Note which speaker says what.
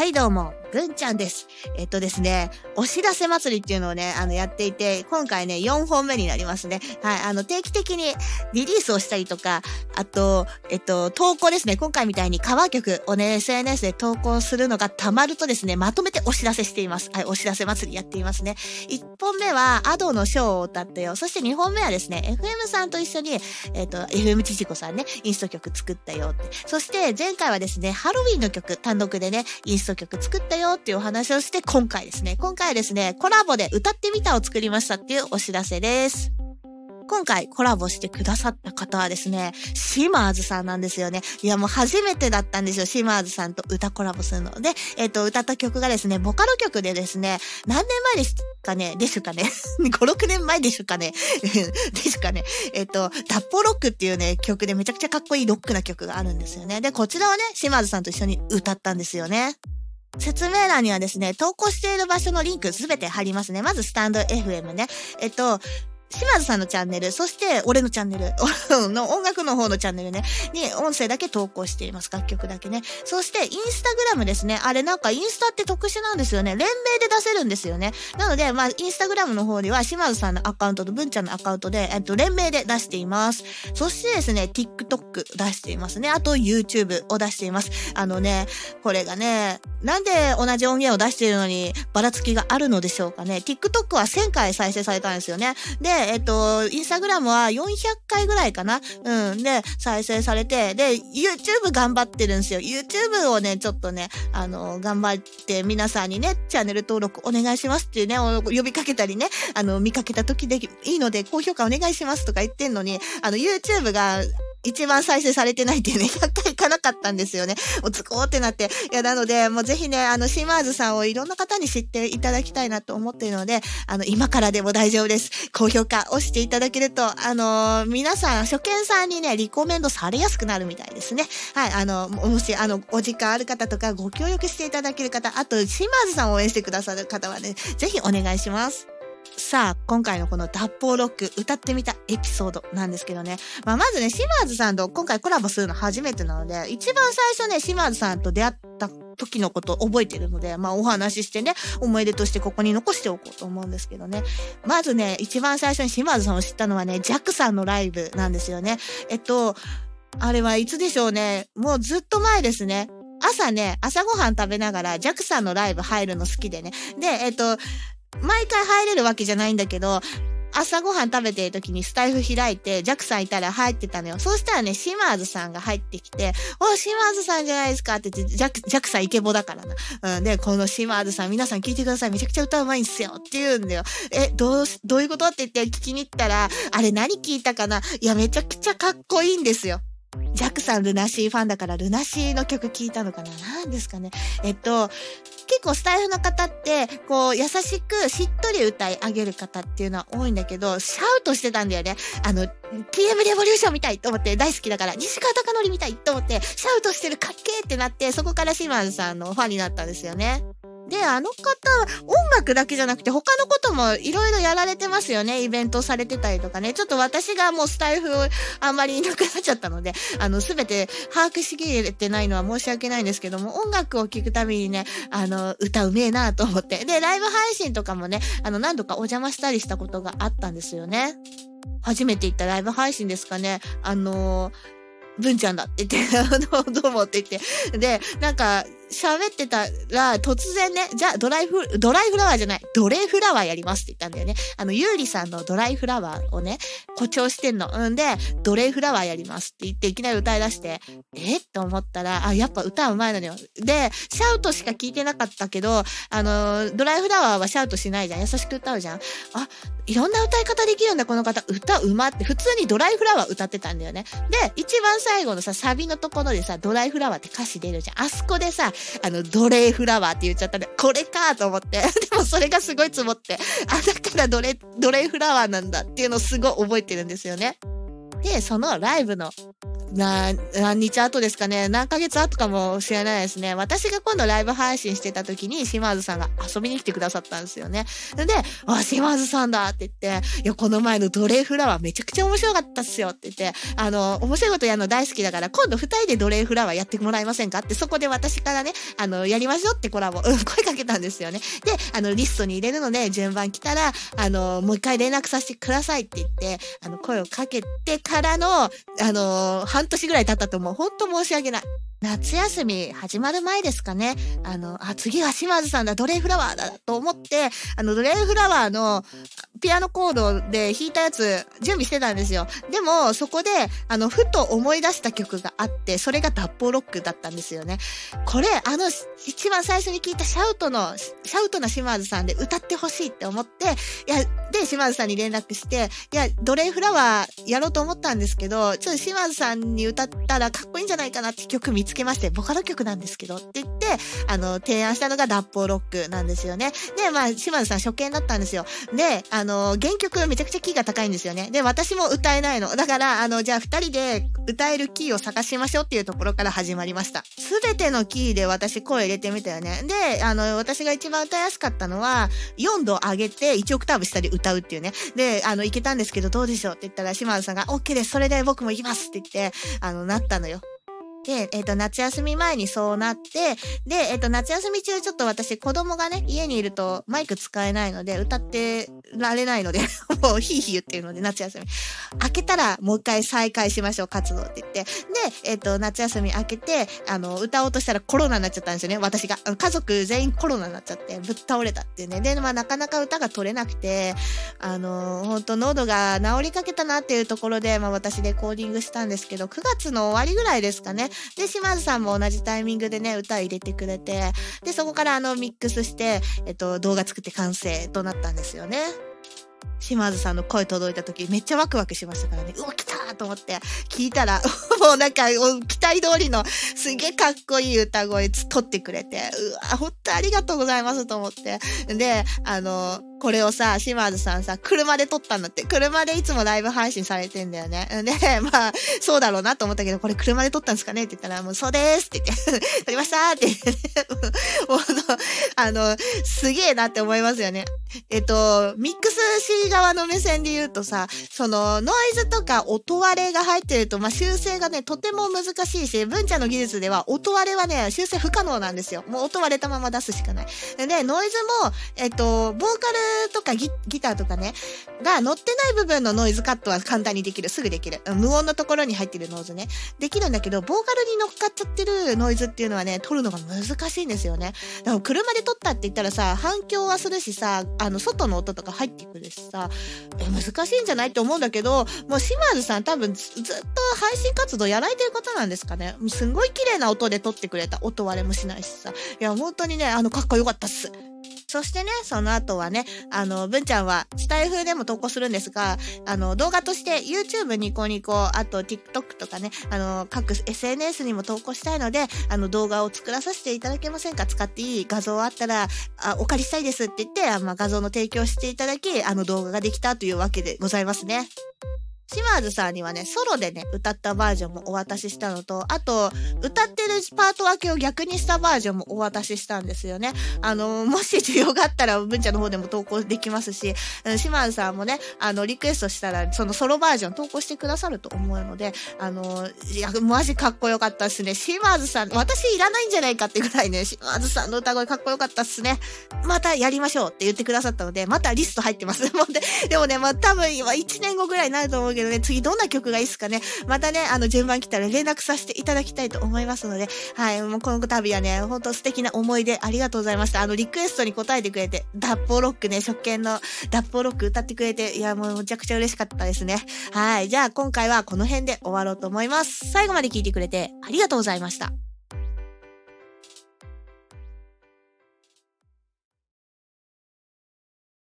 Speaker 1: はいどうも、ぐんちゃんです。えっとですね、お知らせ祭りっていうのをね、あの、やっていて、今回ね、4本目になりますね。はい、あの、定期的にリリースをしたりとか、あと、えっと、投稿ですね。今回みたいにカバー曲をね、SNS で投稿するのが溜まるとですね、まとめてお知らせしています。はい、お知らせ祭りやっていますね。1本目は、アドのショーを歌ったよ。そして2本目はですね、FM さんと一緒に、えっと、FM ちちこさんね、インスト曲作ったよって。そして、前回はですね、ハロウィンの曲、単独でね、インスト曲作ったよよっていうお話をして、今回ですね、今回はですね、コラボで歌ってみたを作りましたっていうお知らせです。今回コラボしてくださった方はですね、シマーズさんなんですよね。いやもう初めてだったんですよ。シマーズさんと歌コラボするの。で、えっ、と、歌った曲がですね、ボカロ曲でですね、何年前ですかね？でしゅかね ?5、6年前でしゅかね？でしゅ かね？えっ、と、ダッポロックっていうね、曲でめちゃくちゃかっこいいロックな曲があるんですよね。で、こちらをね、シマーズさんと一緒に歌ったんですよね。説明欄にはですね、投稿している場所のリンクすべて貼りますね。まずスタンド FM ね。えっと、島津さんのチャンネル、そして俺のチャンネル の音楽の方のチャンネルね、に音声だけ投稿しています。楽曲だけね。そしてインスタグラムですね。あれなんかインスタって特殊なんですよね。連名で出せるんですよね。なので、まあ、インスタグラムの方には島津さんのアカウントと文ちゃんのアカウントで、えっと、連名で出しています。そしてですね、TikTok 出していますね。あと YouTube を出しています。あのね、これがね、なんで同じ音源を出しているのにばらつきがあるのでしょうかね。TikTok は1000回再生されたんですよね。で、えっと、インスタグラムは400回ぐらいかな。うん。で、再生されて、で、YouTube 頑張ってるんですよ。YouTube をね、ちょっとね、あの、頑張って皆さんにね、チャンネル登録お願いしますっていうね、呼びかけたりね、あの、見かけた時でいいので高評価お願いしますとか言ってんのに、あの、YouTube が一番再生されてないっていうね、100回いかなかったんですよね。おつこーってなって。いや、なので、もうぜひね、あの、シマーズさんをいろんな方に知っていただきたいなと思っているので、あの、今からでも大丈夫です。高評価押していただけると、あの、皆さん、初見さんにね、リコメンドされやすくなるみたいですね。はい、あの、もし、あの、お時間ある方とか、ご協力していただける方、あと、シマーズさんを応援してくださる方はね、ぜひお願いします。さあ、今回のこの脱法ロック歌ってみたエピソードなんですけどね。まあ、まずね、シマーズさんと今回コラボするの初めてなので、一番最初ね、シマーズさんと出会った時のことを覚えてるので、まあお話ししてね、思い出としてここに残しておこうと思うんですけどね。まずね、一番最初にシマーズさんを知ったのはね、ジャックさんのライブなんですよね。えっと、あれはいつでしょうね。もうずっと前ですね。朝ね、朝ごはん食べながら、ジャックさんのライブ入るの好きでね。で、えっと、毎回入れるわけじゃないんだけど、朝ごはん食べてる時にスタイフ開いて、ジャクさんいたら入ってたのよ。そうしたらね、シマーズさんが入ってきて、お、シマーズさんじゃないですかって言って、ジャク、ジャクさんイケボだからな。うん。で、このシマーズさん、皆さん聞いてください。めちゃくちゃ歌うまいんすよ。って言うんだよ。え、どう、どういうこと？って言って聞きに行ったら、あれ何聞いたかないや、めちゃくちゃかっこいいんですよ。ジャクさんルナシーファンだからルナシーの曲聞いたのかな何ですかねえっと、結構スタイフの方って、こう、優しくしっとり歌い上げる方っていうのは多いんだけど、シャウトしてたんだよね。あの、TM レボリューション見たいと思って、大好きだから、西川貴教みたいと思って、シャウトしてるかっけーってなって、そこからシマンさんのファンになったんですよね。で、あの方、音楽だけじゃなくて他のこともいろいろやられてますよね。イベントされてたりとかね。ちょっと私がもうスタイフあんまりいなくなっちゃったので、あの、すべて把握しきれてないのは申し訳ないんですけども、音楽を聴くたびにね、あの、歌うめえなと思って。で、ライブ配信とかもね、あの、何度かお邪魔したりしたことがあったんですよね。初めて行ったライブ配信ですかね。あの文ちゃんだって言って、どうどうもって言って。で、なんか、喋ってたら、突然ね、じゃあドライフ、ドライフラワーじゃない、ドレイフラワーやりますって言ったんだよね。あの、ゆうりさんのドライフラワーをね、誇張してんの。うんで、ドレイフラワーやりますって言って、いきなり歌い出して、えっ？て思ったら、あ、やっぱ歌うまいのよ。で、シャウトしか聞いてなかったけど、あの、ドライフラワーはシャウトしないじゃん。優しく歌うじゃん。あ、いろんな歌い方できるんだ、この方。歌うまって、普通にドライフラワー歌ってたんだよね。で、一番最後のさ、サビのところでさ、ドライフラワーって歌詞出るじゃん。あそこでさ、あの、奴隷フラワーって言っちゃったんで、これかと思って。でもそれがすごい積もって、あ、だからドレ、ドレイフラワーなんだっていうのをすごい覚えてるんですよね。で、そのライブのな、何日後ですかね、何ヶ月後かもしれないですね。私が今度ライブ配信してた時に、島津さんが遊びに来てくださったんですよね。で、あ、島津さんだって言って、いや、この前の奴隷フラワーめちゃくちゃ面白かったっすよって言って、あの、面白いことやるの大好きだから、今度二人で奴隷フラワーやってもらえませんかって、そこで私からね、あの、やりましょうってコラボ、うん、声かけたんですよね。で、あの、リストに入れるので、順番来たら、あの、もう一回連絡させてくださいって言って、あの、声をかけてからの、あの、半年ぐらい経ったと思う。ほんと申し訳ない。夏休み始まる前ですかね。あの、あ、次は島津さんだ、ドレイフラワーだと思って、あの、ドレイフラワーのピアノコードで弾いたやつ準備してたんですよ。でも、そこで、あの、ふと思い出した曲があって、それが脱法ロックだったんですよね。これ、あの、一番最初に聞いたシャウトの、シャウトな島津さんで歌ってほしいって思って、いや、で、島津さんに連絡して、いや、ドレイフラワーやろうと思ったんですけど、ちょっと島津さんに歌ったらかっこいいんじゃないかなって曲見つつけまして、ボカロ曲なんですけどって言って、あの、提案したのが脱法ロックなんですよね。で、まあ、島津さん初見だったんですよ。で、あの、原曲めちゃくちゃキーが高いんですよね。で、私も歌えないの。だから、あの、じゃあ二人で歌えるキーを探しましょうっていうところから始まりました。すべてのキーで私声入れてみたよね。で、あの、私が一番歌いやすかったのは、4度上げて1オクターブ下で歌うっていうね。で、あの、いけたんですけどどうでしょうって言ったら、島津さんが、OK です。それで僕も行きますって言って、あの、なったのよ。で、えっ、ー、と、夏休み前にそうなって、で、えっ、ー、と、夏休み中ちょっと私子供がね、家にいるとマイク使えないので、歌ってられないので もうヒーヒー言ってるので、夏休み。開けたらもう一回再開しましょう、活動って言って。で、えっ、ー、と、夏休み明けて、あの、歌おうとしたらコロナになっちゃったんですよね、私が。家族全員コロナになっちゃって、ぶっ倒れたっていうね。で、まあ、なかなか歌が取れなくて、あの、本当喉が治りかけたなっていうところで、まあ、私レコーディングしたんですけど、9月の終わりぐらいですかね。で、島津さんも同じタイミングでね、歌入れてくれて、で、そこからあの、ミックスして、えっと、動画作って完成となったんですよね。島津さんの声届いた時めっちゃワクワクしましたからね。うわ、来たと思って聞いたら、もうなんか、期待通りのすげえかっこいい歌声取ってくれて、うわ、ほんとありがとうございますと思って。で、あの、これをさ、島津さんさ、車で撮ったんだって。車でいつもライブ配信されてんだよね。で、まあ、そうだろうなと思ったけど、これ車で撮ったんですかねって言ったら、もうそうですって言って、撮りましたって言って、あの、すげえなって思いますよね。えっと、ミックス C 側の目線で言うとさ、その、ノイズとか音割れが入ってると、まあ、修正がね、とても難しいし、文茶の技術では音割れはね、修正不可能なんですよ。もう音割れたまま出すしかない。で、ねノイズも、えっと、ボーカルとかギギターとかね、が乗ってない部分のノイズカットは簡単にできる。すぐできる。無音のところに入ってるノイズね。できるんだけど、ボーカルに乗っかっちゃってるノイズっていうのはね、撮るのが難しいんですよね。でも車で撮ったって言ったらさ、反響はするしさ、あの、外の音とか入ってくるしさ、難しいんじゃないって思うんだけど、もう島津さん多分ずっと配信活動やられてる方なんですかね。すんごい綺麗な音で撮ってくれた。音割れもしないしさ。いや、本当にね、あの、かっこよかったっす。そしてね、その後はね、あの、文ちゃんはスタイフでも投稿するんですが、あの、動画として YouTube ニコニコ、あと TikTok とかね、あの、各 SNS にも投稿したいので、あの、動画を作らさせていただけませんか？使っていい画像あったら、あ、お借りしたいですって言って、あまあ、画像の提供していただき、あの動画ができたというわけでございますね。島津さんにはね、ソロでね、歌ったバージョンもお渡ししたのと、あと、歌ってるパート分けを逆にしたバージョンもお渡ししたんですよね。あの、もし需要があったら、文ちゃんの方でも投稿できますし、島津さんもね、あの、リクエストしたら、そのソロバージョン投稿してくださると思うので、あの、いや、マジかっこよかったっすね。島津さん、私いらないんじゃないかってぐらいね、島津さんの歌声かっこよかったっすね。またやりましょうって言ってくださったので、またリスト入ってます。でもね、まあ多分今1年後ぐらいになると思うけど、けどね、次どんな曲がいいっすかね。またね、あの、順番来たら連絡させていただきたいと思いますので、はい、もうこの度はね、ほんと素敵な思い出ありがとうございました。あの、リクエストに答えてくれて、脱法ロックね、初見の脱法ロック歌ってくれて、いや、もうむちゃくちゃ嬉しかったですね。はい、じゃあ今回はこの辺で終わろうと思います。最後まで聞いてくれてありがとうございました。